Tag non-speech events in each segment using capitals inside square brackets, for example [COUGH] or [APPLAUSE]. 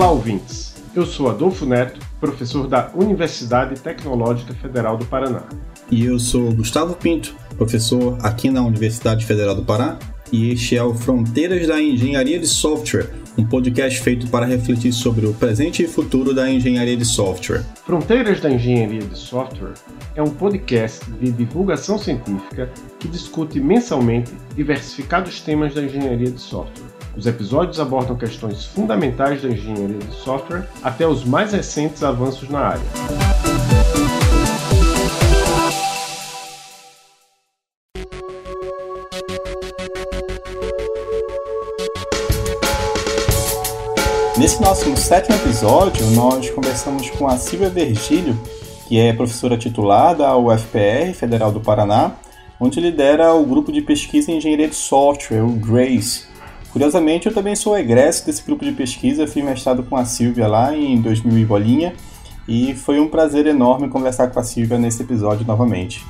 Olá, ouvintes. Eu sou Adolfo Neto, professor da Universidade Tecnológica Federal do Paraná. E eu sou Gustavo Pinto, professor aqui na Universidade Federal do Pará, e este é o Fronteiras da Engenharia de Software, um podcast feito para refletir sobre o presente e futuro da engenharia de software. Fronteiras da Engenharia de Software é um podcast de divulgação científica que discute mensalmente diversificados temas da engenharia de software. Os episódios abordam questões fundamentais da engenharia de software até os mais recentes avanços na área. Nesse nosso sétimo episódio, nós conversamos com a Silvia Virgílio, que é professora titular da UFPR, Federal do Paraná, onde lidera o grupo de pesquisa em engenharia de software, o GRACE. Curiosamente, eu também sou egresso desse grupo de pesquisa, fui mestrado com a Silvia lá em 2000 e bolinha, e foi um prazer enorme conversar com a Silvia nesse episódio novamente.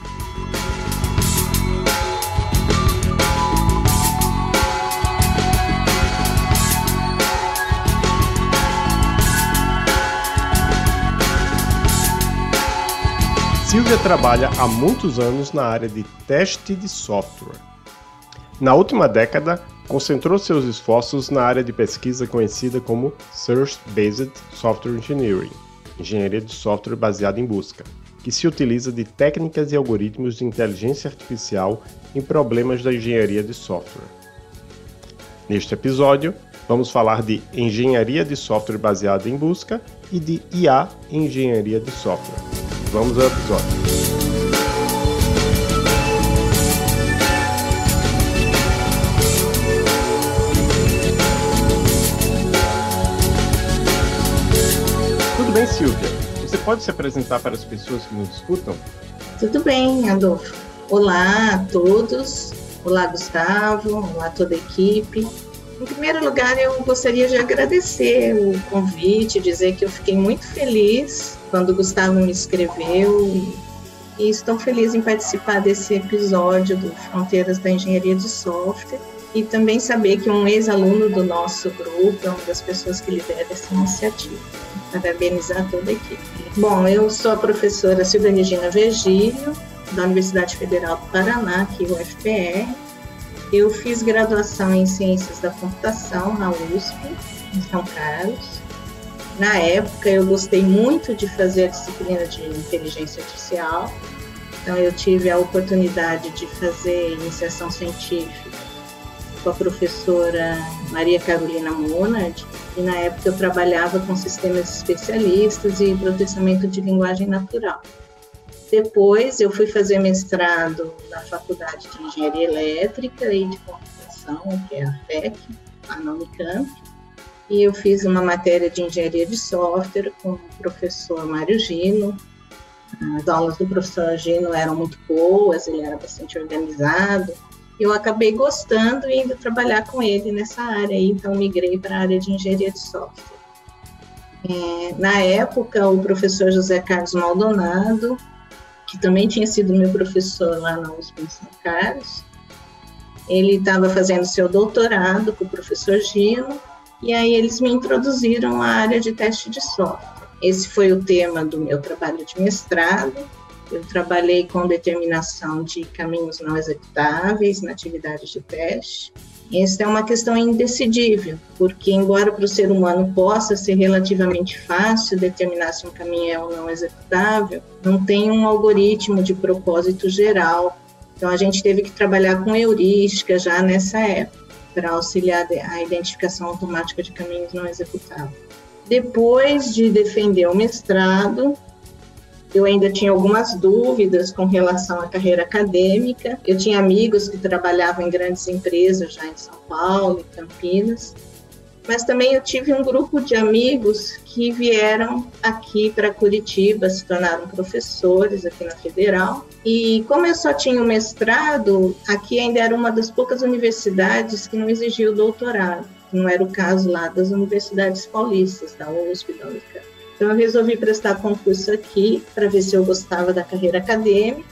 Silvia trabalha há muitos anos na área de teste de software. Na última década, concentrou seus esforços na área de pesquisa conhecida como Search Based Software Engineering, engenharia de software baseada em busca, que se utiliza de técnicas e algoritmos de inteligência artificial em problemas da engenharia de software. Neste episódio, vamos falar de engenharia de software baseada em busca e de IA em engenharia de software. Vamos ao episódio. Pode se apresentar para as pessoas que nos escutam? Tudo bem, Adolfo. Olá a todos. Olá, Gustavo. Olá, toda a equipe. Em primeiro lugar, eu gostaria de agradecer o convite, dizer que eu fiquei muito feliz quando o Gustavo me escreveu e estou feliz em participar desse episódio do Fronteiras da Engenharia de Software e também saber que um ex-aluno do nosso grupo é uma das pessoas que lidera essa iniciativa. Parabenizar toda a equipe. Bom, eu sou a professora Silvia Regina Virgílio, da Universidade Federal do Paraná, aqui UFPR. Eu fiz graduação em Ciências da Computação na USP, em São Carlos. Na época, eu gostei muito de fazer a disciplina de inteligência artificial, então eu tive a oportunidade de fazer iniciação científica com a professora Maria Carolina Monad, e na época eu trabalhava com sistemas especialistas e processamento de linguagem natural. Depois eu fui fazer mestrado na Faculdade de Engenharia Elétrica e de Computação, que é a FEC, lá na Unicamp, e eu fiz uma matéria de engenharia de software com o professor Mário Gino. As aulas do professor Gino eram muito boas, ele era bastante organizado. Eu acabei gostando e indo trabalhar com ele nessa área, então migrei para a área de engenharia de software. É, na época, o professor José Carlos Maldonado, que também tinha sido meu professor lá na USP em São Carlos, ele estava fazendo seu doutorado com o professor Gino, e aí eles me introduziram à área de teste de software. Esse foi o tema do meu trabalho de mestrado. Eu trabalhei com determinação de caminhos não executáveis na atividade de teste. Essa é uma questão indecidível, porque embora para o ser humano possa ser relativamente fácil determinar se um caminho é ou não executável, não tem um algoritmo de propósito geral. Então a gente teve que trabalhar com heurística já nessa época para auxiliar a identificação automática de caminhos não executáveis. Depois de defender o mestrado, eu ainda tinha algumas dúvidas com relação à carreira acadêmica. Eu tinha amigos que trabalhavam em grandes empresas já em São Paulo e Campinas, mas também eu tive um grupo de amigos que vieram aqui para Curitiba, se tornaram professores aqui na Federal. E como eu só tinha o mestrado, aqui ainda era uma das poucas universidades que não exigia o doutorado. Não era o caso lá das universidades paulistas, da USP, da Unicamp. Então eu resolvi prestar concurso aqui para ver se eu gostava da carreira acadêmica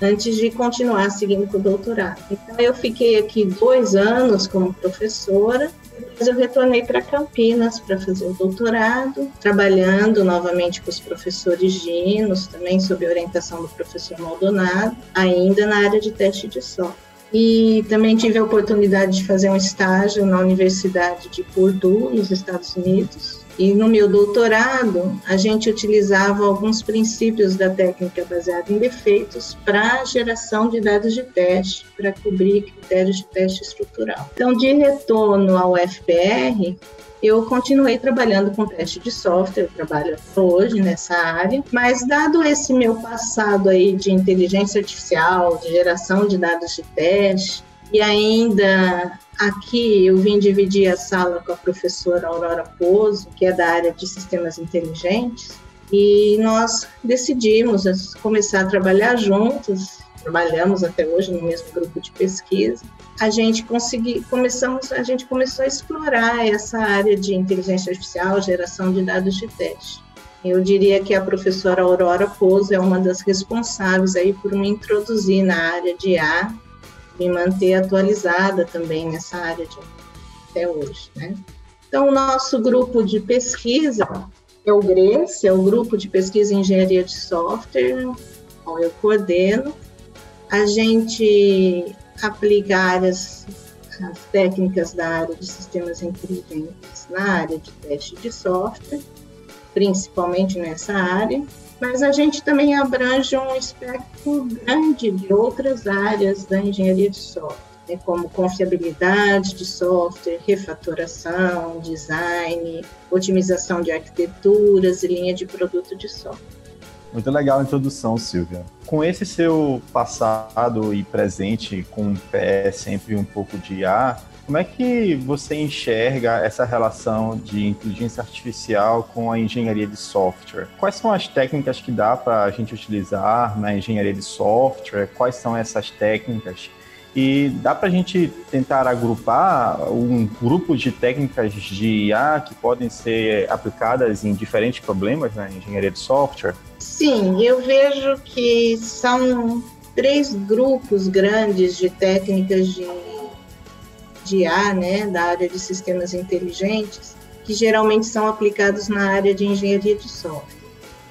antes de continuar seguindo com o doutorado. Então eu fiquei aqui dois anos como professora Depois eu retornei para Campinas para fazer o doutorado, trabalhando novamente com os professores Ginos, também sob orientação do professor Maldonado, ainda na área de teste de software. E também tive a oportunidade de fazer um estágio na Universidade de Purdue, nos Estados Unidos, e no meu doutorado, a gente utilizava alguns princípios da técnica baseada em defeitos para geração de dados de teste, para cobrir critérios de teste estrutural. Então, de retorno ao FPR, eu continuei trabalhando com teste de software, eu trabalho hoje nessa área, mas dado esse meu passado aí de inteligência artificial, de geração de dados de teste, e ainda Aqui eu vim dividir a sala com a professora Aurora Pozo, que é da área de sistemas inteligentes, e nós decidimos começar a trabalhar juntos. Trabalhamos até hoje no mesmo grupo de pesquisa. A gente consegui, começamos, a gente começou a explorar essa área de inteligência artificial, geração de dados de teste. Eu diria que a professora Aurora Pozo é uma das responsáveis aí por me introduzir na área de IA me manter atualizada também nessa área de, até hoje, né? Então, o nosso grupo de pesquisa é o GRES, é o Grupo de Pesquisa em Engenharia de Software, qual eu coordeno. A gente aplica áreas, as técnicas da área de sistemas inteligentes na área de teste de software, principalmente nessa área mas a gente também abrange um espectro grande de outras áreas da engenharia de software, né, como confiabilidade de software, refatoração, design, otimização de arquiteturas e linha de produto de software. Muito legal a introdução, Silvia. Com esse seu passado e presente com o pé sempre um pouco de IA, como é que você enxerga essa relação de inteligência artificial com a engenharia de software? Quais são as técnicas que dá para a gente utilizar na engenharia de software? Quais são essas técnicas? E dá para a gente tentar agrupar um grupo de técnicas de IA que podem ser aplicadas em diferentes problemas na engenharia de software? Sim, eu vejo que são três grupos grandes de técnicas de de IA, né, da área de sistemas inteligentes, que geralmente são aplicados na área de engenharia de software.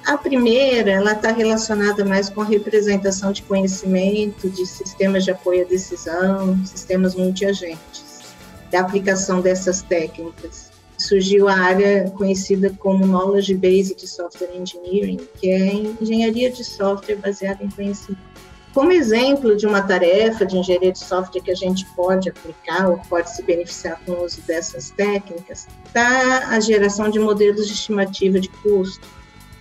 A primeira, ela está relacionada mais com a representação de conhecimento, de sistemas de apoio à decisão, sistemas multiagentes, da aplicação dessas técnicas. Surgiu a área conhecida como Knowledge Based Software Engineering, que é engenharia de software baseada em conhecimento. Como exemplo de uma tarefa de engenharia de software que a gente pode aplicar ou pode se beneficiar com o uso dessas técnicas, está a geração de modelos de estimativa de custo.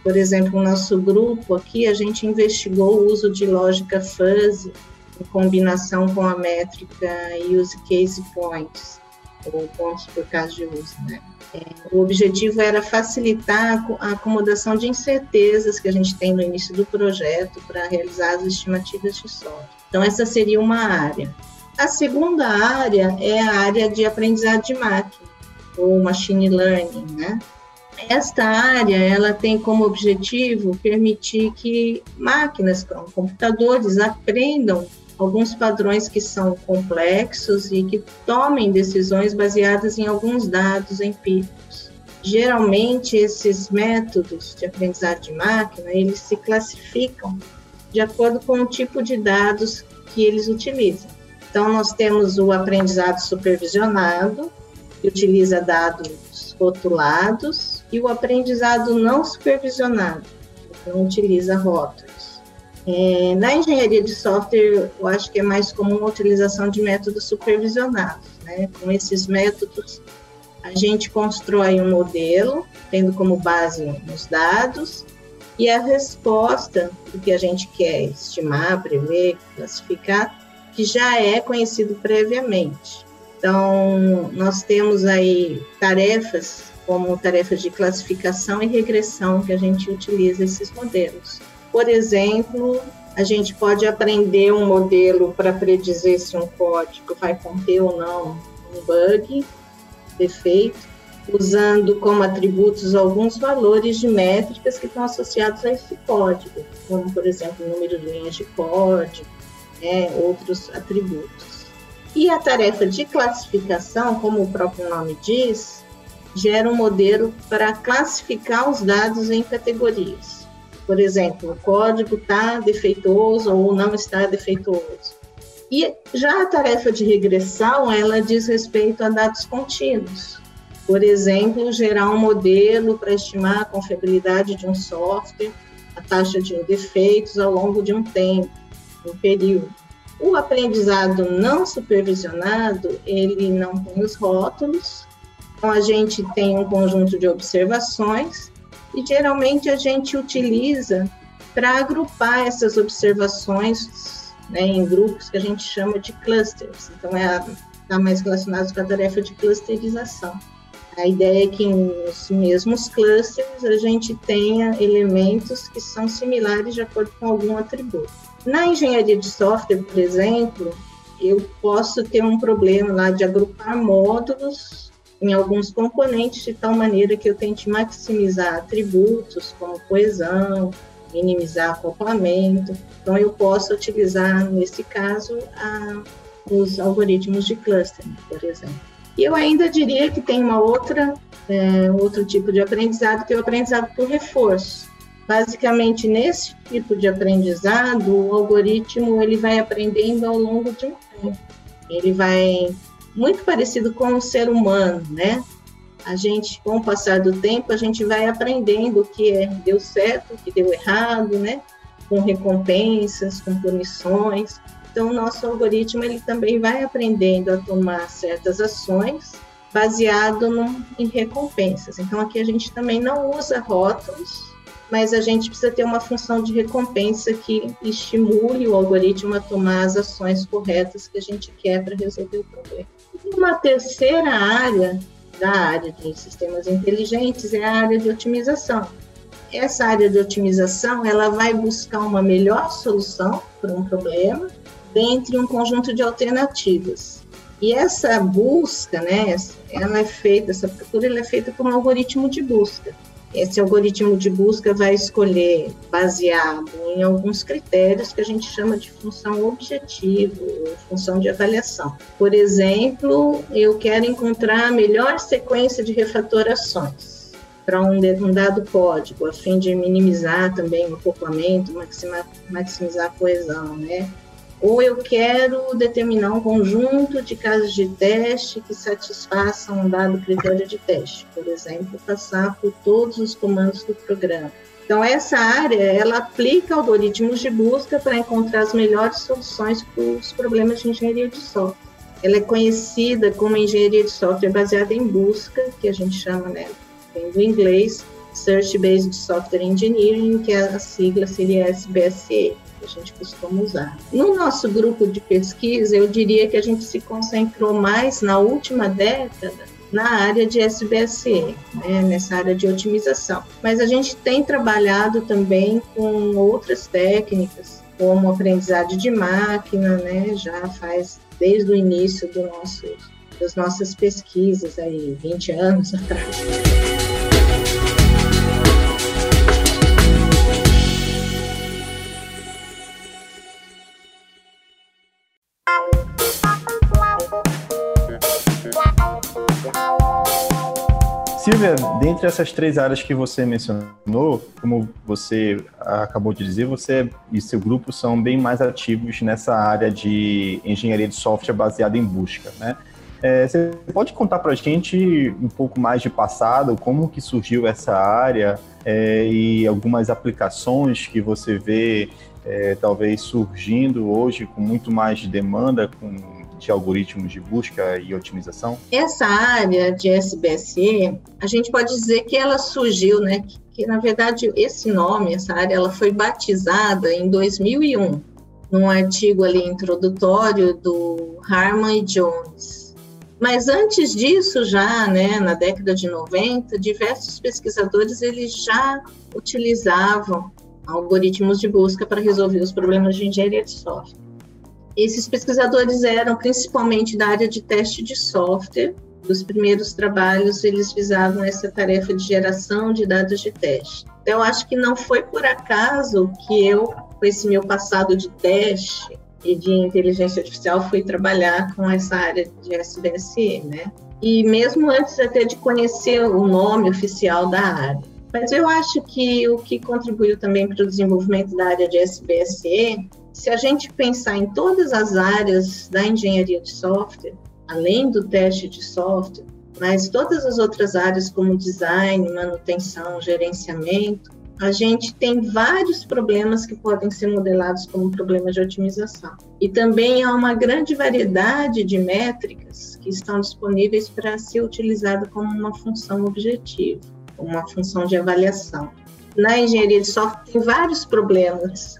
Por exemplo, no nosso grupo aqui, a gente investigou o uso de lógica fuzzy em combinação com a métrica Use Case Points, ou pontos por caso de uso, né? É, o objetivo era facilitar a acomodação de incertezas que a gente tem no início do projeto para realizar as estimativas de software. Então, essa seria uma área. A segunda área é a área de aprendizado de máquina, ou machine learning, né? Esta área, ela tem como objetivo permitir que máquinas, computadores, aprendam alguns padrões que são complexos e que tomem decisões baseadas em alguns dados empíricos. Geralmente, esses métodos de aprendizado de máquina, eles se classificam de acordo com o tipo de dados que eles utilizam. Então, nós temos o aprendizado supervisionado, que utiliza dados rotulados, e o aprendizado não supervisionado, que não utiliza rótulos. É, na engenharia de software, eu acho que é mais comum a utilização de métodos supervisionados. Né? Com esses métodos, a gente constrói um modelo, tendo como base os dados, e a resposta do que a gente quer estimar, prever, classificar, que já é conhecido previamente. Então, nós temos aí tarefas, como tarefas de classificação e regressão, que a gente utiliza esses modelos. Por exemplo, a gente pode aprender um modelo para predizer se um código vai conter ou não um bug, defeito, usando como atributos alguns valores de métricas que estão associados a esse código, como, por exemplo, o número de linhas de código, né, outros atributos. E a tarefa de classificação, como o próprio nome diz, gera um modelo para classificar os dados em categorias. Por exemplo, o código está defeituoso ou não está defeituoso. E já a tarefa de regressão, ela diz respeito a dados contínuos. Por exemplo, gerar um modelo para estimar a confiabilidade de um software, a taxa de defeitos ao longo de um tempo, um período. O aprendizado não supervisionado, ele não tem os rótulos, então a gente tem um conjunto de observações e geralmente a gente utiliza para agrupar essas observações né, em grupos que a gente chama de clusters. Então é está mais relacionado com a tarefa de clusterização. A ideia é que nos mesmos clusters a gente tenha elementos que são similares de acordo com algum atributo. Na engenharia de software, por exemplo, eu posso ter um problema lá de agrupar módulos em alguns componentes de tal maneira que eu tente maximizar atributos como coesão, minimizar acoplamento. Então, eu posso utilizar, nesse caso, a, os algoritmos de clustering, por exemplo. E eu ainda diria que tem uma outra, é, outro tipo de aprendizado, que é o aprendizado por reforço. Basicamente, nesse tipo de aprendizado, o algoritmo ele vai aprendendo ao longo de um tempo. Ele vai muito parecido com o ser humano, né? A gente, com o passar do tempo, a gente vai aprendendo o que é, deu certo, o que deu errado, né? Com recompensas, com punições. Então, o nosso algoritmo ele também vai aprendendo a tomar certas ações baseado no, em recompensas. Então, aqui a gente também não usa rótulos, mas a gente precisa ter uma função de recompensa que estimule o algoritmo a tomar as ações corretas que a gente quer para resolver o problema. Uma terceira área da área de sistemas inteligentes é a área de otimização. Essa área de otimização ela vai buscar uma melhor solução para um problema dentre um conjunto de alternativas. E essa busca, né, ela é feita, essa procura ela é feita por um algoritmo de busca. Esse algoritmo de busca vai escolher baseado em alguns critérios que a gente chama de função objetivo, função de avaliação. Por exemplo, eu quero encontrar a melhor sequência de refatorações para um, um dado código, a fim de minimizar também o acoplamento, maximizar, maximizar a coesão, né? Ou eu quero determinar um conjunto de casos de teste que satisfaçam um dado critério de teste, por exemplo, passar por todos os comandos do programa. Então, essa área, ela aplica algoritmos de busca para encontrar as melhores soluções para os problemas de engenharia de software. Ela é conhecida como engenharia de software baseada em busca, que a gente chama, né, do inglês, Search Based Software Engineering, que a sigla seria SBSE que a gente costuma usar. No nosso grupo de pesquisa, eu diria que a gente se concentrou mais na última década na área de SBSE, né, nessa área de otimização. Mas a gente tem trabalhado também com outras técnicas, como aprendizado de máquina, né, já faz desde o início do nosso, das nossas pesquisas, aí 20 anos [LAUGHS] atrás. Silvia, dentre essas três áreas que você mencionou, como você acabou de dizer, você e seu grupo são bem mais ativos nessa área de engenharia de software baseada em busca, né? É, você pode contar para a gente um pouco mais de passado, como que surgiu essa área é, e algumas aplicações que você vê é, talvez surgindo hoje com muito mais demanda, com de algoritmos de busca e otimização? Essa área de SBSE, a gente pode dizer que ela surgiu, né? Que, que na verdade esse nome, essa área, ela foi batizada em 2001, num artigo ali introdutório do Harman e Jones. Mas antes disso, já, né, na década de 90, diversos pesquisadores eles já utilizavam algoritmos de busca para resolver os problemas de engenharia de software. Esses pesquisadores eram principalmente da área de teste de software. Os primeiros trabalhos eles visavam essa tarefa de geração de dados de teste. Então, eu acho que não foi por acaso que eu, com esse meu passado de teste, e de inteligência artificial, fui trabalhar com essa área de SBSE, né? E mesmo antes até de conhecer o nome oficial da área. Mas eu acho que o que contribuiu também para o desenvolvimento da área de SBSE, se a gente pensar em todas as áreas da engenharia de software, além do teste de software, mas todas as outras áreas como design, manutenção, gerenciamento, a gente tem vários problemas que podem ser modelados como problemas de otimização. E também há uma grande variedade de métricas que estão disponíveis para ser utilizada como uma função objetiva, uma função de avaliação. Na engenharia de software tem vários problemas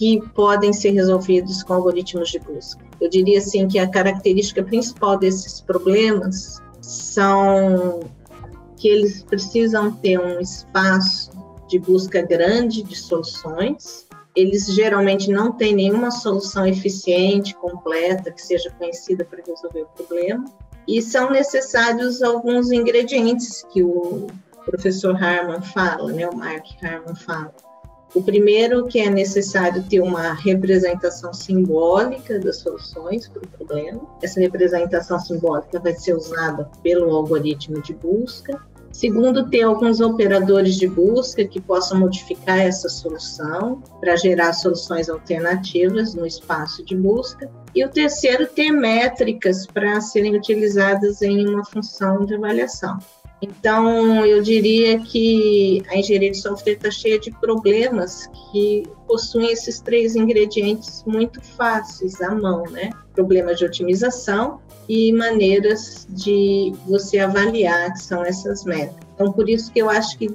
que podem ser resolvidos com algoritmos de busca. Eu diria assim que a característica principal desses problemas são que eles precisam ter um espaço de busca grande de soluções. Eles geralmente não têm nenhuma solução eficiente, completa, que seja conhecida para resolver o problema. E são necessários alguns ingredientes que o professor Harman fala, né, o Mark Harman fala. O primeiro que é necessário ter uma representação simbólica das soluções para o problema. Essa representação simbólica vai ser usada pelo algoritmo de busca. Segundo, ter alguns operadores de busca que possam modificar essa solução para gerar soluções alternativas no espaço de busca. E o terceiro, ter métricas para serem utilizadas em uma função de avaliação. Então, eu diria que a engenharia de software está cheia de problemas que possuem esses três ingredientes muito fáceis à mão, né? Problemas de otimização e maneiras de você avaliar que são essas metas. Então, por isso que eu acho que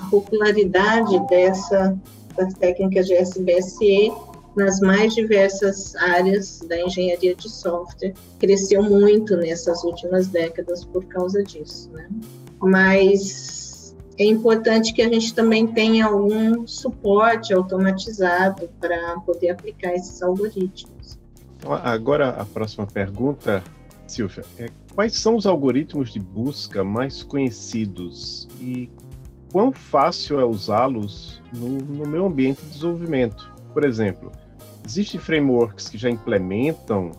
a popularidade dessa das técnicas de SBSE nas mais diversas áreas da engenharia de software cresceu muito nessas últimas décadas por causa disso, né? Mas é importante que a gente também tenha algum suporte automatizado para poder aplicar esses algoritmos. Então, agora a próxima pergunta, Silvia, é quais são os algoritmos de busca mais conhecidos e quão fácil é usá-los no, no meu ambiente de desenvolvimento? Por exemplo, existem frameworks que já implementam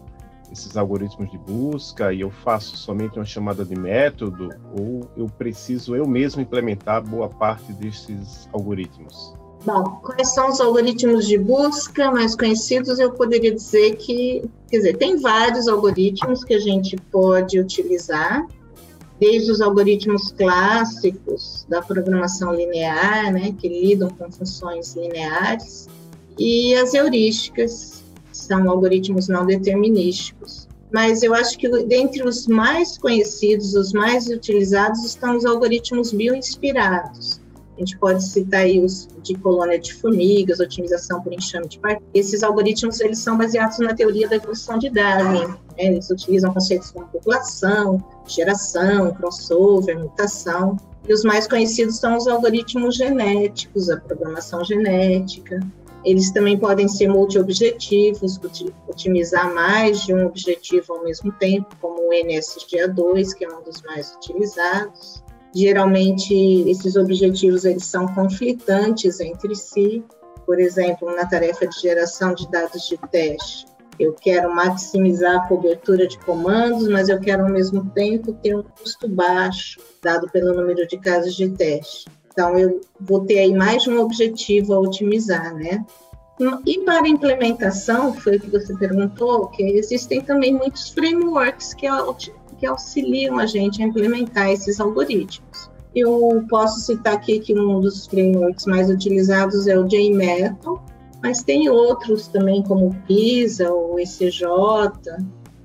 esses algoritmos de busca e eu faço somente uma chamada de método ou eu preciso eu mesmo implementar boa parte desses algoritmos? Bom, quais são os algoritmos de busca mais conhecidos? Eu poderia dizer que, quer dizer, tem vários algoritmos que a gente pode utilizar, desde os algoritmos clássicos da programação linear, né, que lidam com funções lineares, e as heurísticas, são algoritmos não determinísticos. Mas eu acho que dentre os mais conhecidos, os mais utilizados, estão os algoritmos bioinspirados. A gente pode citar aí os de colônia de formigas, otimização por enxame de partículas. Esses algoritmos eles são baseados na teoria da evolução de Darwin. Né? Eles utilizam conceitos como população, geração, crossover, mutação. E os mais conhecidos são os algoritmos genéticos, a programação genética, eles também podem ser multiobjetivos, otimizar mais de um objetivo ao mesmo tempo, como o NSGA2, que é um dos mais utilizados. Geralmente, esses objetivos eles são conflitantes entre si. Por exemplo, na tarefa de geração de dados de teste, eu quero maximizar a cobertura de comandos, mas eu quero ao mesmo tempo ter um custo baixo, dado pelo número de casos de teste. Então, eu vou ter aí mais um objetivo a otimizar, né? E para implementação, foi o que você perguntou, que existem também muitos frameworks que, que auxiliam a gente a implementar esses algoritmos. Eu posso citar aqui que um dos frameworks mais utilizados é o JMetal, mas tem outros também, como o PISA, o ECJ,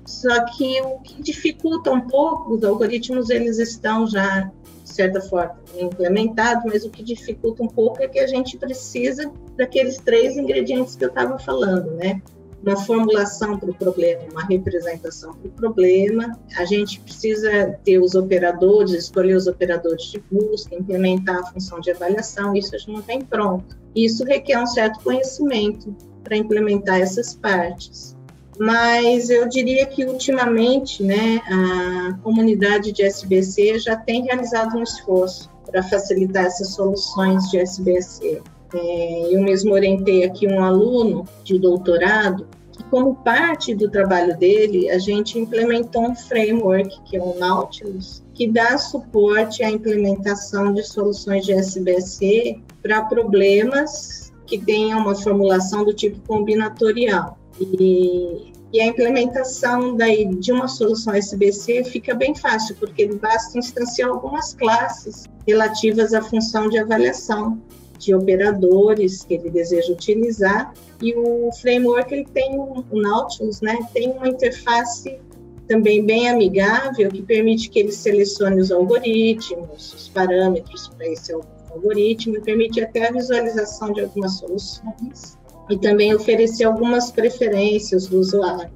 só que o que dificulta um pouco, os algoritmos eles estão já de certa forma, implementado, mas o que dificulta um pouco é que a gente precisa daqueles três ingredientes que eu estava falando, né? Uma formulação para o problema, uma representação para o problema, a gente precisa ter os operadores, escolher os operadores de busca, implementar a função de avaliação, isso a gente não tem pronto. Isso requer um certo conhecimento para implementar essas partes mas eu diria que ultimamente, né, a comunidade de SBC já tem realizado um esforço para facilitar essas soluções de SBC. É, eu mesmo orientei aqui um aluno de doutorado como parte do trabalho dele, a gente implementou um framework, que é o Nautilus, que dá suporte à implementação de soluções de SBSE para problemas que tenham uma formulação do tipo combinatorial. E, e a implementação daí de uma solução SBC fica bem fácil, porque basta instanciar algumas classes relativas à função de avaliação de operadores que ele deseja utilizar. E o framework ele tem o Nautilus, né, tem uma interface também bem amigável que permite que ele selecione os algoritmos, os parâmetros para esse algoritmo e permite até a visualização de algumas soluções e também oferecer algumas preferências do usuário.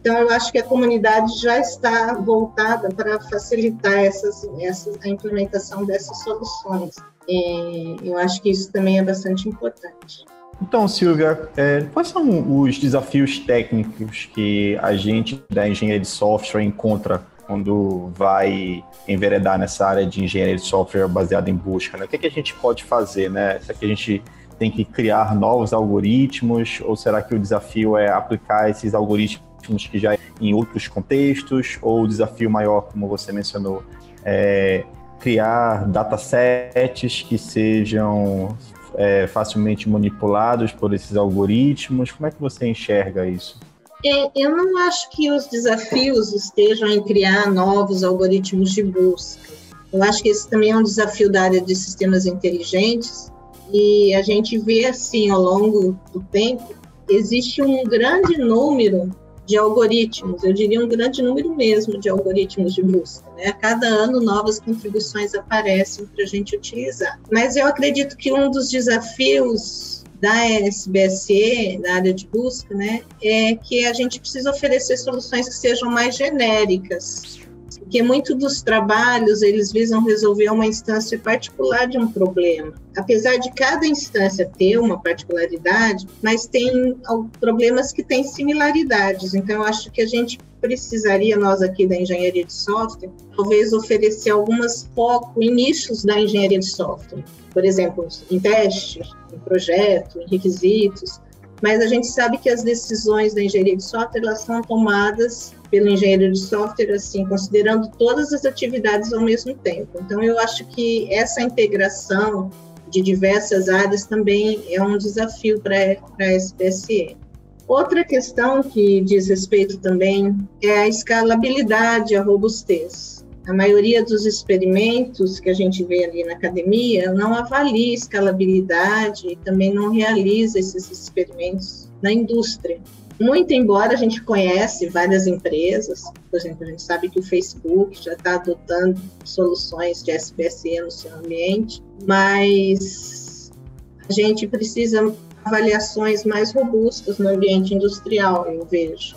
Então, eu acho que a comunidade já está voltada para facilitar essas, essas, a implementação dessas soluções. É, eu acho que isso também é bastante importante. Então, Silvia, é, quais são os desafios técnicos que a gente da engenharia de software encontra quando vai enveredar nessa área de engenharia de software baseada em busca? Né? O que, é que a gente pode fazer? Né? Será que a gente tem que criar novos algoritmos? Ou será que o desafio é aplicar esses algoritmos que já em outros contextos? Ou o desafio maior, como você mencionou, é criar datasets que sejam é, facilmente manipulados por esses algoritmos? Como é que você enxerga isso? É, eu não acho que os desafios estejam em criar novos algoritmos de busca. Eu acho que esse também é um desafio da área de sistemas inteligentes, e a gente vê assim ao longo do tempo, existe um grande número de algoritmos, eu diria um grande número mesmo de algoritmos de busca. Né? A cada ano, novas contribuições aparecem para a gente utilizar. Mas eu acredito que um dos desafios da SBSE, na área de busca, né, é que a gente precisa oferecer soluções que sejam mais genéricas porque muito dos trabalhos eles visam resolver uma instância particular de um problema. Apesar de cada instância ter uma particularidade, mas tem problemas que têm similaridades. Então, eu acho que a gente precisaria, nós aqui da engenharia de software, talvez oferecer algumas foco em nichos da engenharia de software. Por exemplo, em testes, em projeto, em requisitos, mas a gente sabe que as decisões da engenharia de software elas são tomadas pelo engenheiro de software, assim, considerando todas as atividades ao mesmo tempo. Então, eu acho que essa integração de diversas áreas também é um desafio para a SPSE. Outra questão que diz respeito também é a escalabilidade, a robustez a maioria dos experimentos que a gente vê ali na academia não avalia escalabilidade e também não realiza esses experimentos na indústria. Muito embora a gente conhece várias empresas, por exemplo, a gente sabe que o Facebook já está adotando soluções de SBSE no seu ambiente, mas a gente precisa avaliações mais robustas no ambiente industrial, eu vejo.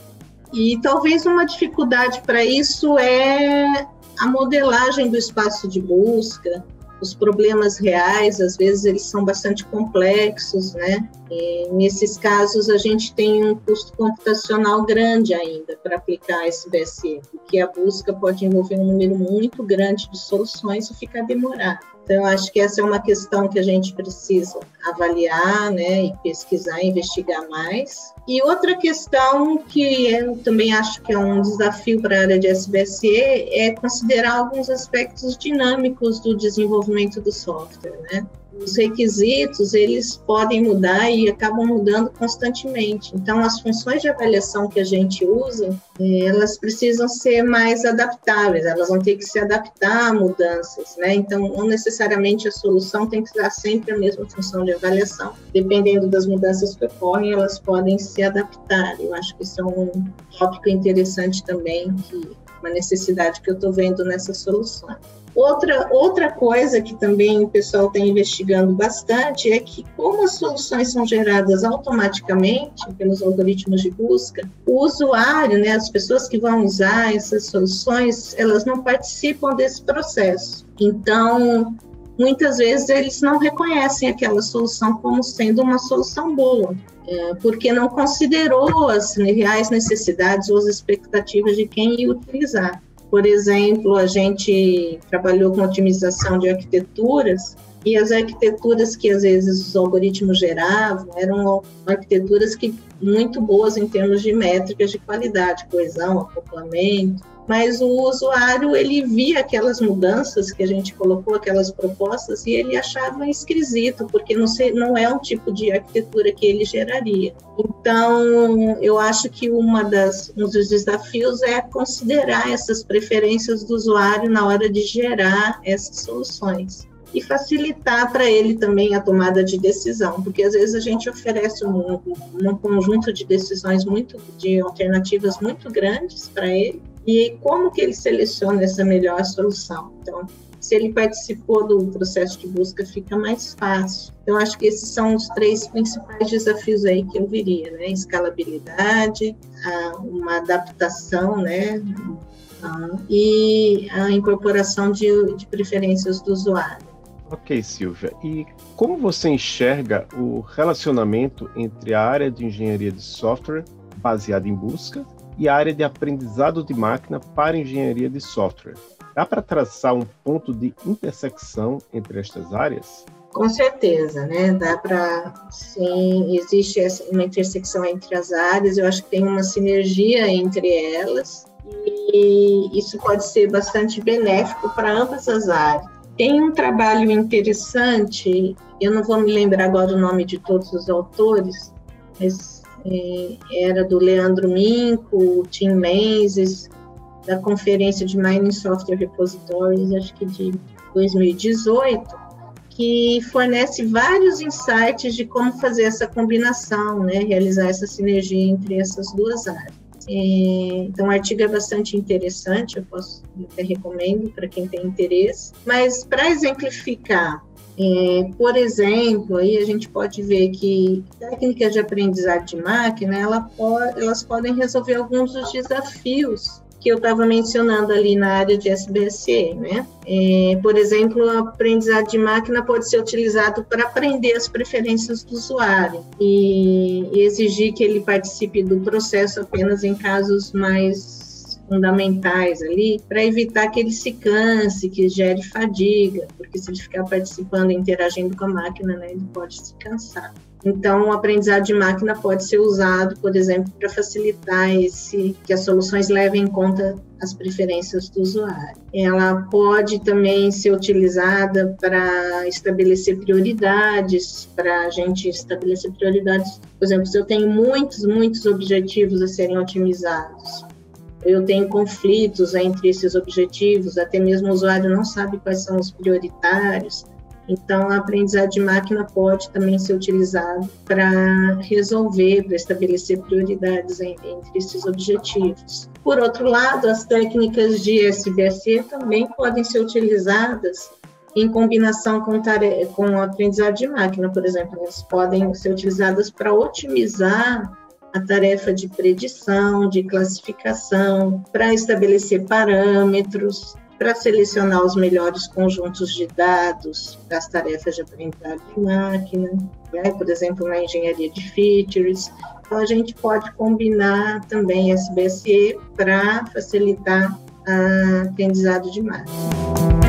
E talvez uma dificuldade para isso é a modelagem do espaço de busca, os problemas reais, às vezes eles são bastante complexos, né? E nesses casos a gente tem um custo computacional grande ainda para aplicar esse BSE, porque a busca pode envolver um número muito grande de soluções e ficar demorado. Então, acho que essa é uma questão que a gente precisa avaliar, né, e pesquisar, investigar mais. E outra questão que eu também acho que é um desafio para a área de SBSE é considerar alguns aspectos dinâmicos do desenvolvimento do software, né? Os requisitos eles podem mudar e acabam mudando constantemente. Então, as funções de avaliação que a gente usa, eh, elas precisam ser mais adaptáveis, elas vão ter que se adaptar a mudanças, né? Então, não necessariamente a solução tem que dar sempre a mesma função de avaliação. Dependendo das mudanças que ocorrem, elas podem se adaptar. Eu acho que isso é um tópico interessante também, que uma necessidade que eu estou vendo nessa solução. Outra, outra coisa que também o pessoal está investigando bastante é que, como as soluções são geradas automaticamente pelos algoritmos de busca, o usuário, né, as pessoas que vão usar essas soluções, elas não participam desse processo. Então, muitas vezes eles não reconhecem aquela solução como sendo uma solução boa, é, porque não considerou as reais necessidades ou as expectativas de quem ia utilizar. Por exemplo, a gente trabalhou com otimização de arquiteturas e as arquiteturas que às vezes os algoritmos geravam eram arquiteturas que muito boas em termos de métricas de qualidade, coesão, acoplamento, mas o usuário ele via aquelas mudanças que a gente colocou, aquelas propostas, e ele achava esquisito, porque não, sei, não é um tipo de arquitetura que ele geraria. Então, eu acho que uma das, um dos desafios é considerar essas preferências do usuário na hora de gerar essas soluções e facilitar para ele também a tomada de decisão, porque às vezes a gente oferece um, um conjunto de decisões muito, de alternativas muito grandes para ele, e como que ele seleciona essa melhor solução? Então, se ele participou do processo de busca, fica mais fácil. Então, acho que esses são os três principais desafios aí que eu viria, né? Escalabilidade, uma adaptação, né? E a incorporação de, de preferências do usuário. Ok, Silvia. E como você enxerga o relacionamento entre a área de engenharia de software baseada em busca e a área de aprendizado de máquina para engenharia de software. Dá para traçar um ponto de intersecção entre estas áreas? Com certeza, né? Dá para, sim, existe uma intersecção entre as áreas, eu acho que tem uma sinergia entre elas e isso pode ser bastante benéfico para ambas as áreas. Tem um trabalho interessante, eu não vou me lembrar agora o nome de todos os autores, mas era do Leandro Minco, Tim Menzies, da Conferência de Mining Software Repositories, acho que de 2018, que fornece vários insights de como fazer essa combinação, né, realizar essa sinergia entre essas duas áreas. É, então, o artigo é bastante interessante, eu posso até recomendo para quem tem interesse. Mas, para exemplificar é, por exemplo, aí a gente pode ver que técnicas de aprendizado de máquina, ela elas podem resolver alguns dos desafios que eu estava mencionando ali na área de SBSE, né? É, por exemplo, o aprendizado de máquina pode ser utilizado para aprender as preferências do usuário e, e exigir que ele participe do processo apenas em casos mais fundamentais ali para evitar que ele se canse, que gere fadiga, porque se ele ficar participando e interagindo com a máquina, né, ele pode se cansar. Então, o aprendizado de máquina pode ser usado, por exemplo, para facilitar esse que as soluções levem em conta as preferências do usuário. Ela pode também ser utilizada para estabelecer prioridades, para a gente estabelecer prioridades. Por exemplo, se eu tenho muitos, muitos objetivos a serem otimizados, eu tenho conflitos entre esses objetivos, até mesmo o usuário não sabe quais são os prioritários. Então, a aprendizagem de máquina pode também ser utilizado para resolver, para estabelecer prioridades entre esses objetivos. Por outro lado, as técnicas de SBSE também podem ser utilizadas em combinação com, com aprendizagem de máquina, por exemplo, elas podem ser utilizadas para otimizar a tarefa de predição, de classificação, para estabelecer parâmetros, para selecionar os melhores conjuntos de dados para as tarefas de aprendizagem de máquina, né? por exemplo, na engenharia de features. Então, a gente pode combinar também SBSE para facilitar a aprendizado de máquina.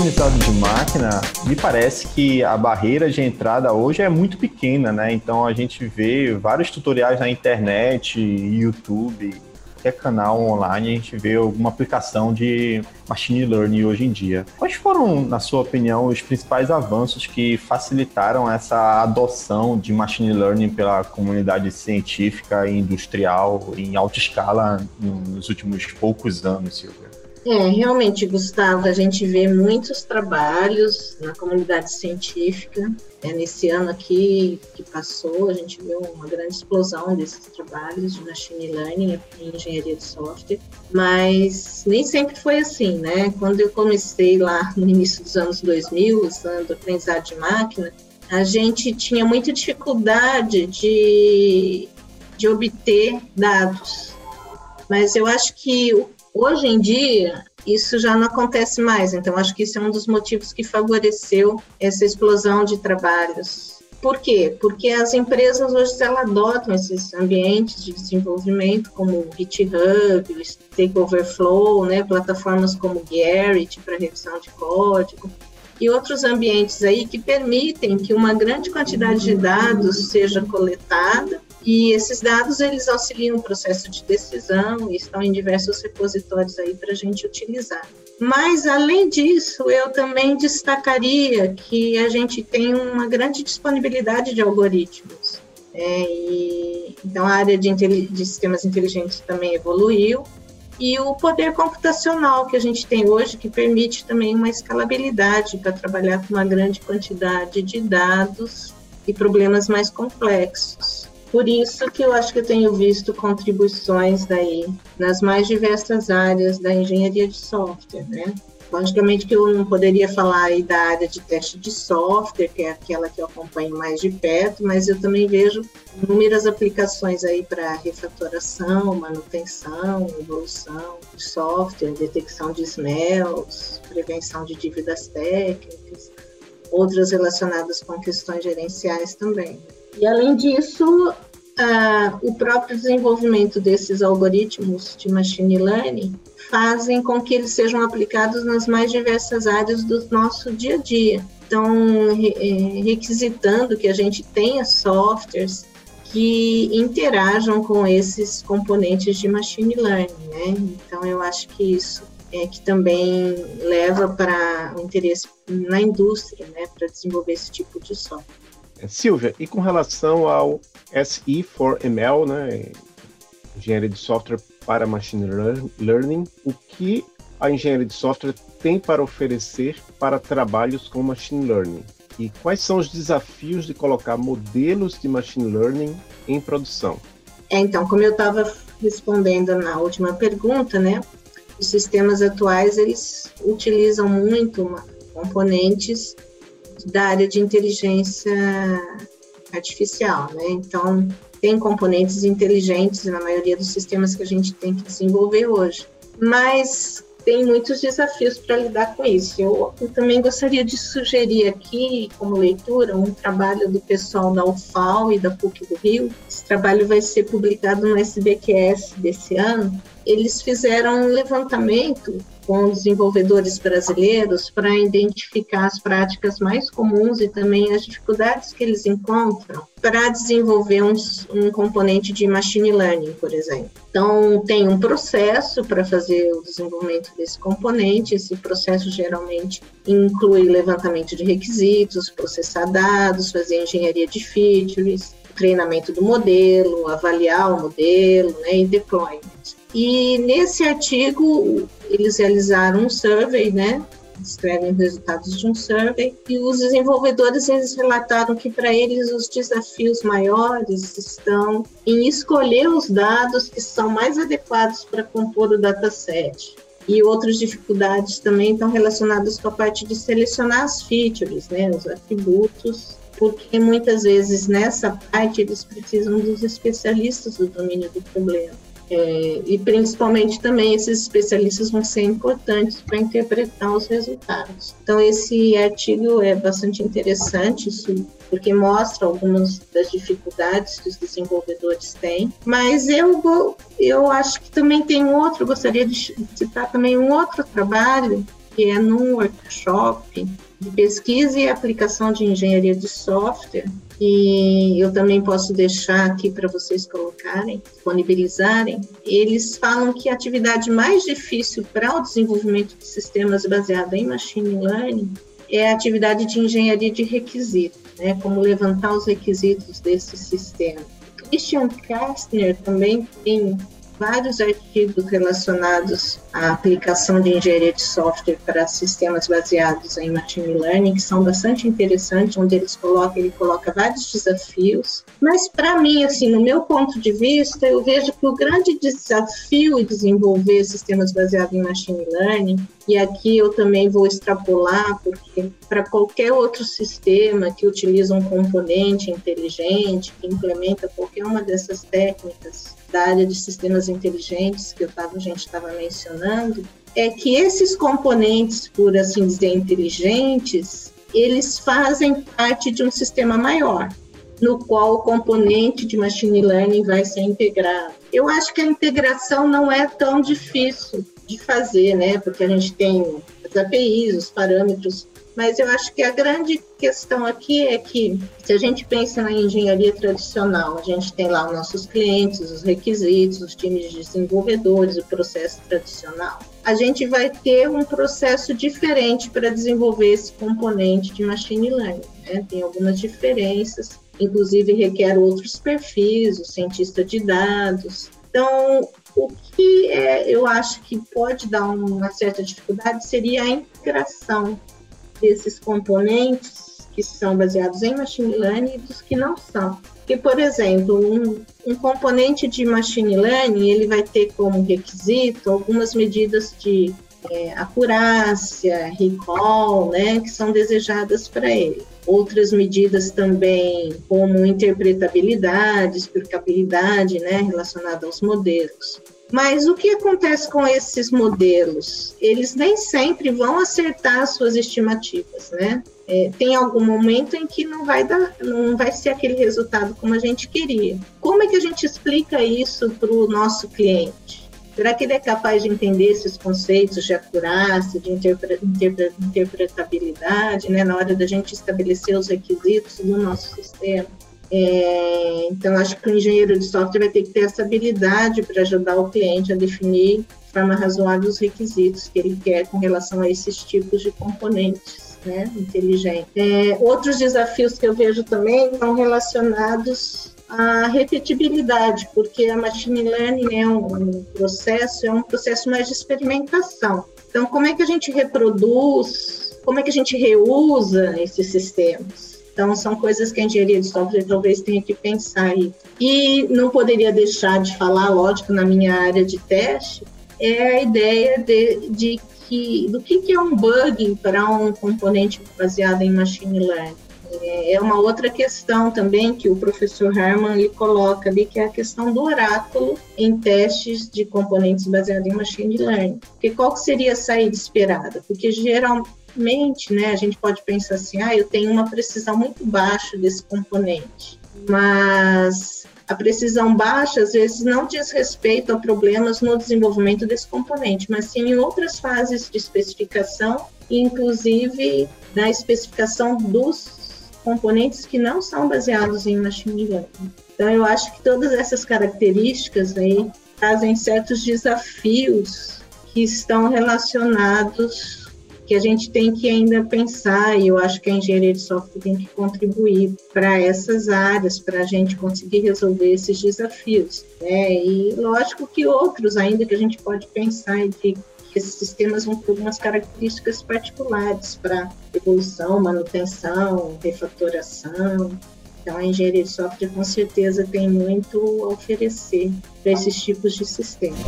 Aprendizado de máquina, me parece que a barreira de entrada hoje é muito pequena, né? Então a gente vê vários tutoriais na internet, YouTube, qualquer canal online, a gente vê alguma aplicação de machine learning hoje em dia. Quais foram, na sua opinião, os principais avanços que facilitaram essa adoção de machine learning pela comunidade científica e industrial em alta escala nos últimos poucos anos, Silvia? É, realmente, Gustavo, a gente vê muitos trabalhos na comunidade científica. É, nesse ano aqui que passou, a gente viu uma grande explosão desses trabalhos de machine learning e engenharia de software, mas nem sempre foi assim, né? Quando eu comecei lá no início dos anos 2000, usando aprendizado de máquina, a gente tinha muita dificuldade de, de obter dados. Mas eu acho que o Hoje em dia, isso já não acontece mais. Então, acho que isso é um dos motivos que favoreceu essa explosão de trabalhos. Por quê? Porque as empresas hoje elas adotam esses ambientes de desenvolvimento, como o GitHub, o Stack Overflow, né, plataformas como Gerrit para revisão de código, e outros ambientes aí que permitem que uma grande quantidade de dados seja coletada e esses dados eles auxiliam o processo de decisão e estão em diversos repositórios aí para a gente utilizar. Mas além disso, eu também destacaria que a gente tem uma grande disponibilidade de algoritmos. É, e, então a área de, de sistemas inteligentes também evoluiu e o poder computacional que a gente tem hoje, que permite também uma escalabilidade para trabalhar com uma grande quantidade de dados e problemas mais complexos. Por isso que eu acho que eu tenho visto contribuições daí nas mais diversas áreas da engenharia de software, né? Logicamente que eu não poderia falar aí da área de teste de software, que é aquela que eu acompanho mais de perto, mas eu também vejo inúmeras aplicações aí para refatoração, manutenção, evolução de software, detecção de smells, prevenção de dívidas técnicas, outras relacionadas com questões gerenciais também. E além disso, o próprio desenvolvimento desses algoritmos de machine learning fazem com que eles sejam aplicados nas mais diversas áreas do nosso dia a dia. Então, é, requisitando que a gente tenha softwares que interajam com esses componentes de machine learning, né? Então, eu acho que isso é que também leva para o interesse na indústria, né, para desenvolver esse tipo de software. Silvia, e com relação ao SE4ML, né, engenharia de software para machine learning, o que a engenharia de software tem para oferecer para trabalhos com machine learning? E quais são os desafios de colocar modelos de machine learning em produção? É, então, como eu estava respondendo na última pergunta, né, os sistemas atuais eles utilizam muito componentes da área de inteligência artificial, né? Então, tem componentes inteligentes na maioria dos sistemas que a gente tem que desenvolver hoje. Mas tem muitos desafios para lidar com isso. Eu, eu, também gostaria de sugerir aqui, como leitura, um trabalho do pessoal da UFAL e da PUC do Rio. Esse trabalho vai ser publicado no SBQS desse ano. Eles fizeram um levantamento com desenvolvedores brasileiros para identificar as práticas mais comuns e também as dificuldades que eles encontram para desenvolver um, um componente de machine learning, por exemplo. Então, tem um processo para fazer o desenvolvimento desse componente. Esse processo geralmente inclui levantamento de requisitos, processar dados, fazer engenharia de features, treinamento do modelo, avaliar o modelo né, e deployment. E nesse artigo, eles realizaram um survey, né? Escrevem resultados de um survey, e os desenvolvedores eles relataram que para eles os desafios maiores estão em escolher os dados que são mais adequados para compor o dataset. E outras dificuldades também estão relacionadas com a parte de selecionar as features, né, os atributos, porque muitas vezes nessa parte eles precisam dos especialistas do domínio do problema. É, e principalmente também esses especialistas vão ser importantes para interpretar os resultados. Então esse artigo é bastante interessante, isso, porque mostra algumas das dificuldades que os desenvolvedores têm. Mas eu eu acho que também tem outro, gostaria de citar também um outro trabalho que é num workshop de pesquisa e aplicação de engenharia de software e eu também posso deixar aqui para vocês colocarem, disponibilizarem. Eles falam que a atividade mais difícil para o desenvolvimento de sistemas baseado em machine learning é a atividade de engenharia de requisitos, né, como levantar os requisitos desse sistema. Christian Kastner também tem vários artigos relacionados à aplicação de engenharia de software para sistemas baseados em machine learning, que são bastante interessantes, onde eles colocam, ele coloca vários desafios. Mas para mim, assim, no meu ponto de vista, eu vejo que o grande desafio em desenvolver sistemas baseados em machine learning, e aqui eu também vou extrapolar, porque para qualquer outro sistema que utiliza um componente inteligente, que implementa qualquer uma dessas técnicas, da área de sistemas inteligentes que a gente estava mencionando, é que esses componentes, por assim dizer, inteligentes, eles fazem parte de um sistema maior, no qual o componente de machine learning vai ser integrado. Eu acho que a integração não é tão difícil de fazer, né? Porque a gente tem as APIs, os parâmetros mas eu acho que a grande questão aqui é que, se a gente pensa na engenharia tradicional, a gente tem lá os nossos clientes, os requisitos, os times de desenvolvedores, o processo tradicional. A gente vai ter um processo diferente para desenvolver esse componente de machine learning. Né? Tem algumas diferenças, inclusive requer outros perfis, o cientista de dados. Então, o que é, eu acho que pode dar uma certa dificuldade seria a integração desses componentes que são baseados em machine learning e dos que não são. Porque, por exemplo, um, um componente de machine learning ele vai ter como requisito algumas medidas de é, acurácia, recall, né, que são desejadas para ele. Outras medidas também, como interpretabilidade, explicabilidade, né, relacionada aos modelos. Mas o que acontece com esses modelos? Eles nem sempre vão acertar suas estimativas, né? É, tem algum momento em que não vai dar, não vai ser aquele resultado como a gente queria. Como é que a gente explica isso para o nosso cliente? Será que ele é capaz de entender esses conceitos de acurácia, de interpre interpre interpretabilidade, né, na hora da gente estabelecer os requisitos do nosso sistema? É, então, acho que o engenheiro de software vai ter que ter essa habilidade para ajudar o cliente a definir de forma razoável os requisitos que ele quer com relação a esses tipos de componentes né, inteligentes. É, outros desafios que eu vejo também estão relacionados à repetibilidade, porque a machine learning é um, um processo, é um processo mais de experimentação. Então, como é que a gente reproduz, como é que a gente reusa esses sistemas? Então, são coisas que a engenharia de software talvez tenha que pensar aí. E não poderia deixar de falar, lógico, na minha área de teste, é a ideia de, de que, do que, que é um bug para um componente baseado em machine learning. É uma outra questão também que o professor Herman lhe coloca ali, que é a questão do oráculo em testes de componentes baseados em machine learning. Porque qual seria a saída esperada? Porque geral, mente, né, a gente pode pensar assim, ah, eu tenho uma precisão muito baixa desse componente, mas a precisão baixa às vezes não diz respeito a problemas no desenvolvimento desse componente, mas sim em outras fases de especificação, inclusive na especificação dos componentes que não são baseados em machine learning. Então eu acho que todas essas características aí trazem certos desafios que estão relacionados que a gente tem que ainda pensar, e eu acho que a engenharia de software tem que contribuir para essas áreas, para a gente conseguir resolver esses desafios. Né? E lógico que outros ainda que a gente pode pensar e que esses sistemas vão ter algumas características particulares para evolução, manutenção, refatoração. Então, a engenharia de software com certeza tem muito a oferecer para esses tipos de sistemas.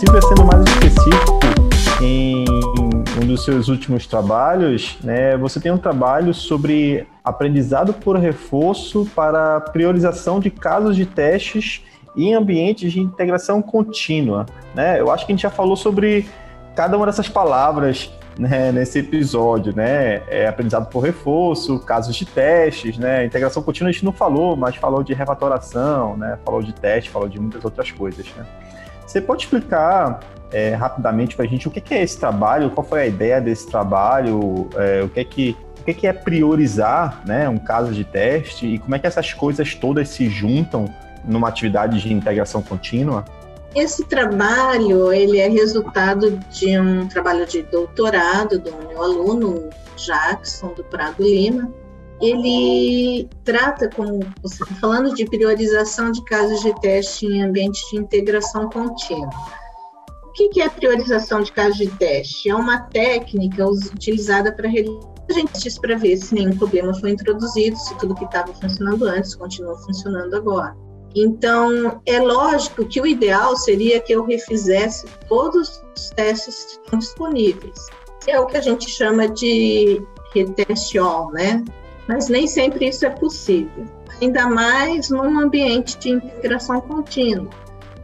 Sendo mais específico, em um dos seus últimos trabalhos, né, você tem um trabalho sobre aprendizado por reforço para priorização de casos de testes em ambientes de integração contínua. Né? Eu acho que a gente já falou sobre cada uma dessas palavras né, nesse episódio, né? É aprendizado por reforço, casos de testes, né? Integração contínua a gente não falou, mas falou de refatoração, né? Falou de teste, falou de muitas outras coisas, né? Você pode explicar é, rapidamente para a gente o que, que, é esse trabalho, qual foi a ideia desse trabalho, é, o, que é que, o que que é priorizar né, um caso de teste e como é que essas coisas todas se juntam numa atividade de integração contínua? Esse trabalho ele é resultado de um trabalho de doutorado do meu aluno Jackson do Prado Lima. Ele trata, como você está falando, de priorização de casos de teste em ambiente de integração contínua. O que é priorização de casos de teste? É uma técnica utilizada para a gente diz para ver se nenhum problema foi introduzido, se tudo que estava funcionando antes continua funcionando agora. Então, é lógico que o ideal seria que eu refizesse todos os testes que estão disponíveis. É o que a gente chama de reteste all, né? Mas nem sempre isso é possível, ainda mais num ambiente de integração contínua,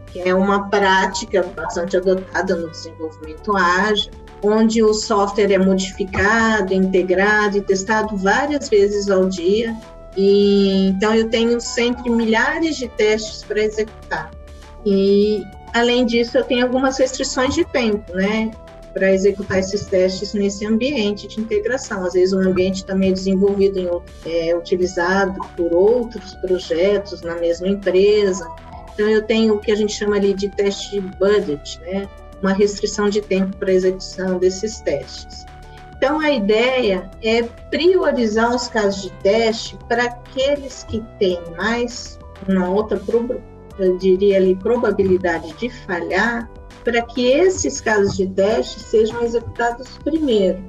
que é uma prática bastante adotada no desenvolvimento ágil, onde o software é modificado, integrado e testado várias vezes ao dia. E, então, eu tenho sempre milhares de testes para executar. E, além disso, eu tenho algumas restrições de tempo, né? Para executar esses testes nesse ambiente de integração. Às vezes, o ambiente está meio desenvolvido, em, é, utilizado por outros projetos na mesma empresa. Então, eu tenho o que a gente chama ali de teste budget, né? uma restrição de tempo para execução desses testes. Então, a ideia é priorizar os casos de teste para aqueles que têm mais uma outra, eu diria ali, probabilidade de falhar, para que esses casos de teste sejam executados primeiro.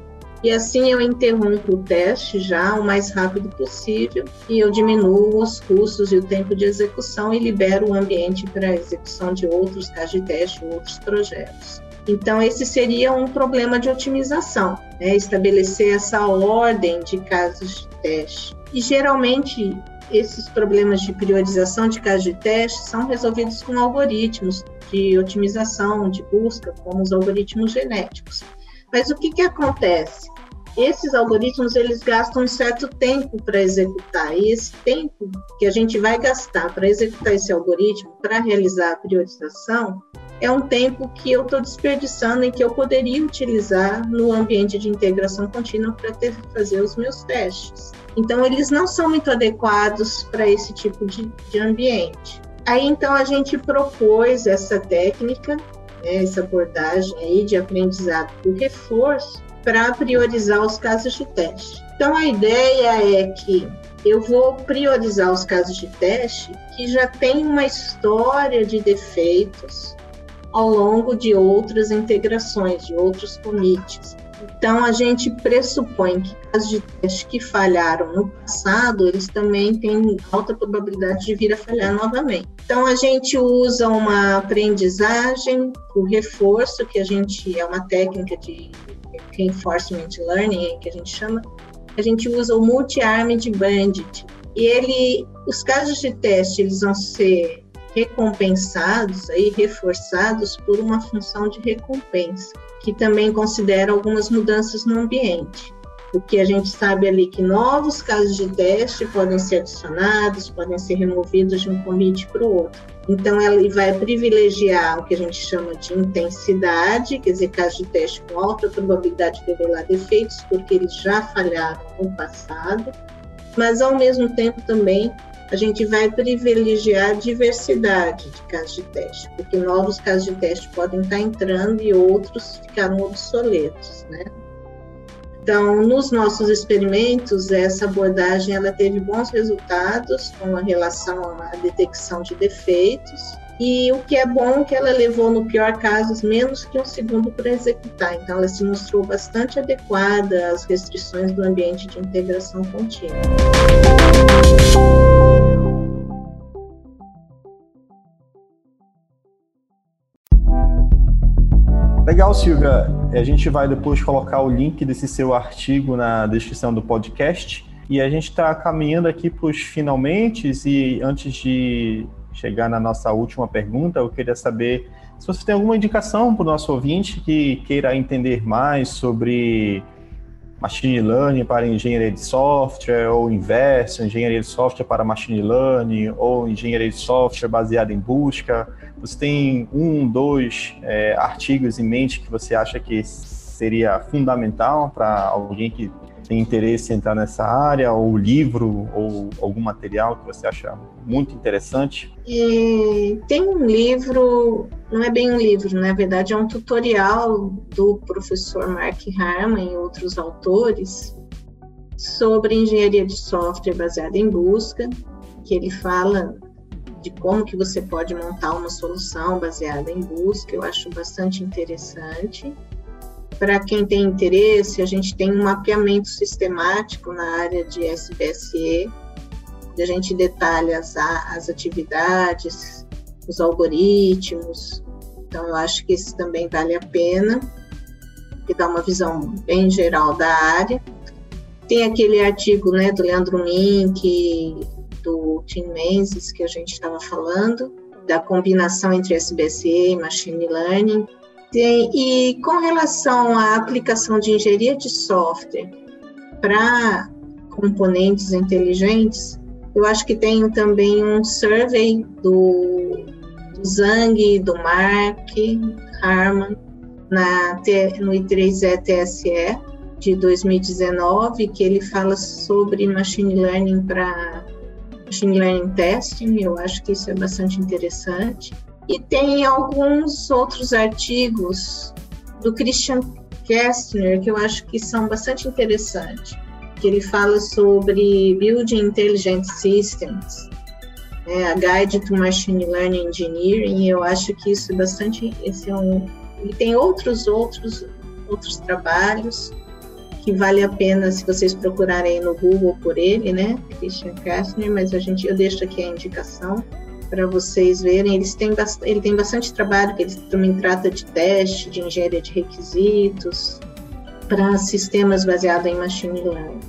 E assim eu interrompo o teste já o mais rápido possível e eu diminuo os custos e o tempo de execução e libero o ambiente para a execução de outros casos de teste, outros projetos. Então, esse seria um problema de otimização, né? estabelecer essa ordem de casos de teste. E geralmente, esses problemas de priorização de casos de teste são resolvidos com algoritmos de otimização, de busca, como os algoritmos genéticos. Mas o que, que acontece? Esses algoritmos eles gastam um certo tempo para executar e esse tempo que a gente vai gastar para executar esse algoritmo, para realizar a priorização, é um tempo que eu estou desperdiçando e que eu poderia utilizar no ambiente de integração contínua para fazer os meus testes. Então, eles não são muito adequados para esse tipo de, de ambiente. Aí, então, a gente propôs essa técnica né, essa abordagem aí de aprendizado por reforço para priorizar os casos de teste. Então, a ideia é que eu vou priorizar os casos de teste que já têm uma história de defeitos ao longo de outras integrações, de outros commits. Então, a gente pressupõe que casos de teste que falharam no passado, eles também têm alta probabilidade de vir a falhar novamente. Então, a gente usa uma aprendizagem, o reforço, que a gente é uma técnica de reinforcement learning, que a gente chama, a gente usa o multi-armed bandit. E ele, os casos de teste, eles vão ser recompensados, aí, reforçados por uma função de recompensa que também considera algumas mudanças no ambiente. Porque a gente sabe ali que novos casos de teste podem ser adicionados, podem ser removidos de um commit para o outro. Então, ele vai privilegiar o que a gente chama de intensidade, quer dizer, casos de teste com alta probabilidade de revelar defeitos, porque eles já falharam no passado, mas, ao mesmo tempo, também a gente vai privilegiar a diversidade de casos de teste, porque novos casos de teste podem estar entrando e outros ficaram obsoletos, né? Então, nos nossos experimentos, essa abordagem ela teve bons resultados com relação à detecção de defeitos, e o que é bom é que ela levou, no pior caso, menos que um segundo para executar. Então, ela se mostrou bastante adequada às restrições do ambiente de integração contínua. Legal, Silvia. A gente vai depois colocar o link desse seu artigo na descrição do podcast. E a gente está caminhando aqui para os finalmente. E antes de chegar na nossa última pergunta, eu queria saber se você tem alguma indicação para o nosso ouvinte que queira entender mais sobre machine learning para engenharia de software, ou inverso, engenharia de software para machine learning, ou engenharia de software baseada em busca. Você tem um, dois é, artigos em mente que você acha que seria fundamental para alguém que tem interesse em entrar nessa área, ou livro, ou algum material que você acha muito interessante? Tem um livro, não é bem um livro, na verdade é um tutorial do professor Mark Harman e outros autores sobre engenharia de software baseada em busca, que ele fala de como que você pode montar uma solução baseada em busca, eu acho bastante interessante. Para quem tem interesse, a gente tem um mapeamento sistemático na área de SBSE, onde a gente detalha as, as atividades, os algoritmos. Então, eu acho que esse também vale a pena, que dá uma visão bem geral da área. Tem aquele artigo né, do Leandro Mink, do Tim Menzies, que a gente estava falando, da combinação entre SBSE e Machine Learning. Tem, e com relação à aplicação de engenharia de software para componentes inteligentes, eu acho que tem também um survey do, do Zhang, do Mark Harman, na, no I3E-TSE de 2019, que ele fala sobre machine learning para machine learning testing, eu acho que isso é bastante interessante. E tem alguns outros artigos do Christian Kestner que eu acho que são bastante interessantes, que ele fala sobre Building Intelligent Systems, é, a Guide to Machine Learning Engineering, eu acho que isso é bastante, esse é um, e tem outros, outros, outros trabalhos que vale a pena se vocês procurarem no Google por ele, né, Christian Kastner, mas a gente, eu deixo aqui a indicação para vocês verem. Eles têm ele tem bastante trabalho, que ele também trata de teste, de engenharia de requisitos para sistemas baseados em machine learning.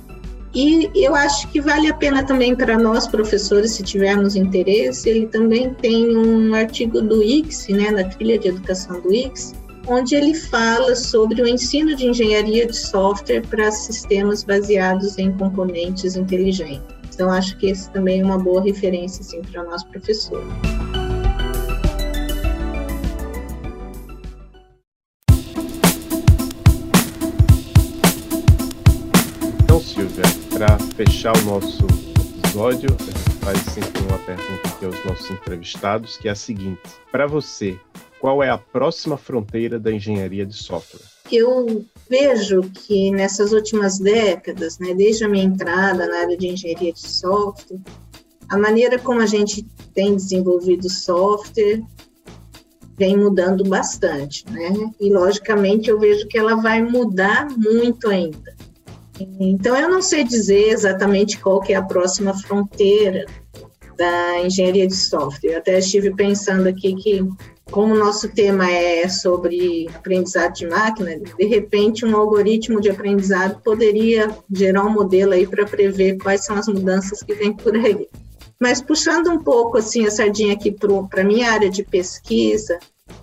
E eu acho que vale a pena também para nós professores, se tivermos interesse, ele também tem um artigo do ICSI, né, na trilha de educação do ICSI, onde ele fala sobre o ensino de engenharia de software para sistemas baseados em componentes inteligentes. Então, acho que esse também é uma boa referência assim, para nós professores. Então, Silvia, para fechar o nosso episódio, faz sempre uma pergunta aqui aos nossos entrevistados, que é a seguinte: para você, qual é a próxima fronteira da engenharia de software? Eu vejo que nessas últimas décadas, né, desde a minha entrada na área de engenharia de software, a maneira como a gente tem desenvolvido software vem mudando bastante, né? E logicamente eu vejo que ela vai mudar muito ainda. Então eu não sei dizer exatamente qual que é a próxima fronteira da engenharia de software. Eu até estive pensando aqui que como o nosso tema é sobre aprendizado de máquina, de repente um algoritmo de aprendizado poderia gerar um modelo aí para prever quais são as mudanças que vêm por aí. Mas puxando um pouco assim a sardinha aqui para minha área de pesquisa,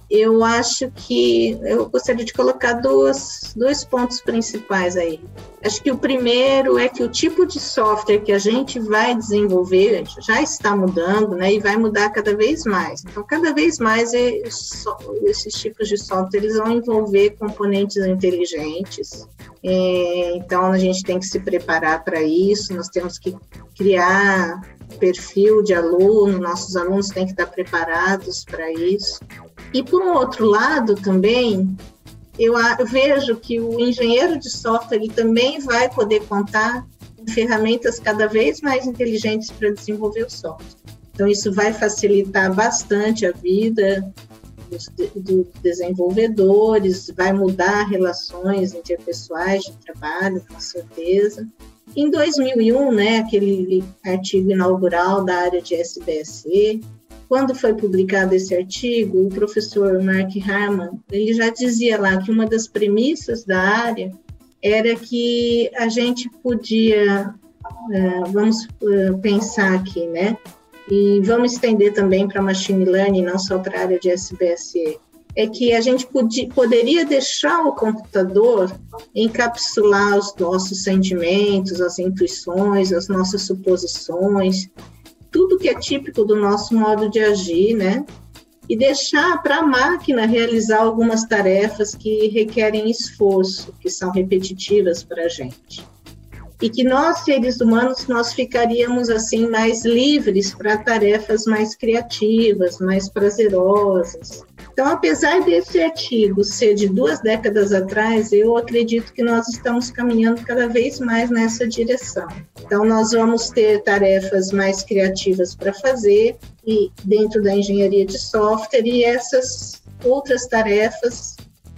eu acho que eu gostaria de colocar dois, dois pontos principais aí. Acho que o primeiro é que o tipo de software que a gente vai desenvolver já está mudando, né, e vai mudar cada vez mais. Então, cada vez mais esses tipos de software eles vão envolver componentes inteligentes. É, então, a gente tem que se preparar para isso. Nós temos que criar perfil de aluno, nossos alunos têm que estar preparados para isso. E por um outro lado também, eu, vejo que o engenheiro de software ele também vai poder contar com ferramentas cada vez mais inteligentes para desenvolver o software. Então isso vai facilitar bastante a vida dos, dos desenvolvedores, vai mudar relações interpessoais de trabalho, com certeza. Em 2001, né, aquele artigo inaugural da área de SBSE, quando foi publicado esse artigo, o professor Mark Harman, ele já dizia lá que uma das premissas da área era que a gente podia, uh, vamos uh, pensar aqui, né? E vamos estender também para machine learning, não só para a área de SBSE, é que a gente podia, poderia deixar o computador encapsular os nossos sentimentos, as intuições, as nossas suposições, tudo que é típico do nosso modo de agir, né? E deixar para a máquina realizar algumas tarefas que requerem esforço, que são repetitivas para a gente. E que nós, seres humanos, nós ficaríamos assim mais livres para tarefas mais criativas, mais prazerosas, então, apesar desse artigo ser de duas décadas atrás, eu acredito que nós estamos caminhando cada vez mais nessa direção. Então, nós vamos ter tarefas mais criativas para fazer e dentro da engenharia de software e essas outras tarefas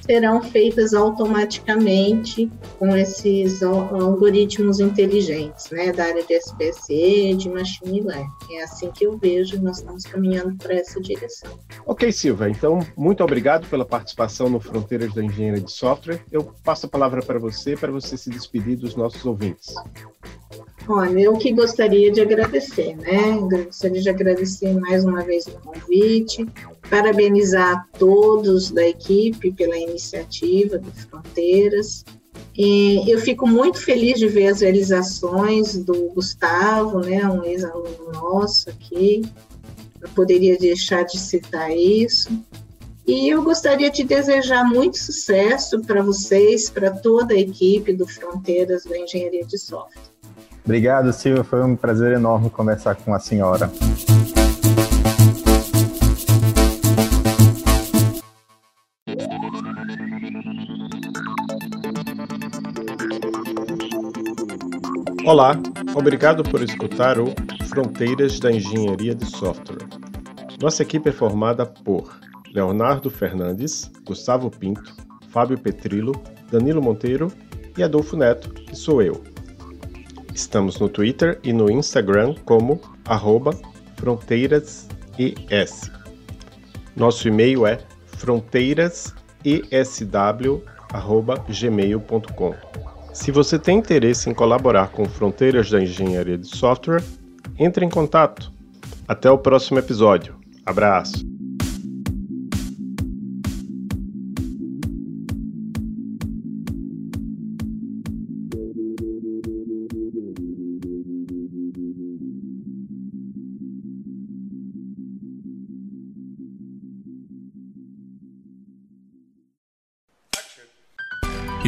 serão feitas automaticamente com esses algoritmos inteligentes, né, da área de SPSE, de Machine Learning. É assim que eu vejo, nós estamos caminhando para essa direção. Ok, Silva, então muito obrigado pela participação no Fronteiras da Engenharia de Software. Eu passo a palavra para você, para você se despedir dos nossos ouvintes. Olha, eu que gostaria de agradecer, né? Gostaria de agradecer mais uma vez o convite, parabenizar a todos da equipe pela iniciativa do Fronteiras. E eu fico muito feliz de ver as realizações do Gustavo, né, um ex-aluno nosso aqui. Eu poderia deixar de citar isso. E eu gostaria de desejar muito sucesso para vocês, para toda a equipe do Fronteiras da Engenharia de Software. Obrigado, Silvia. Foi um prazer enorme conversar com a senhora. Olá, obrigado por escutar o Fronteiras da Engenharia de Software. Nossa equipe é formada por Leonardo Fernandes, Gustavo Pinto, Fábio Petrilo, Danilo Monteiro e Adolfo Neto, que sou eu. Estamos no Twitter e no Instagram como fronteirasesw. Nosso e-mail é fronteirasesw.gmail.com. Se você tem interesse em colaborar com Fronteiras da Engenharia de Software, entre em contato. Até o próximo episódio. Abraço!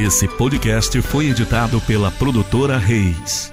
Esse podcast foi editado pela produtora Reis.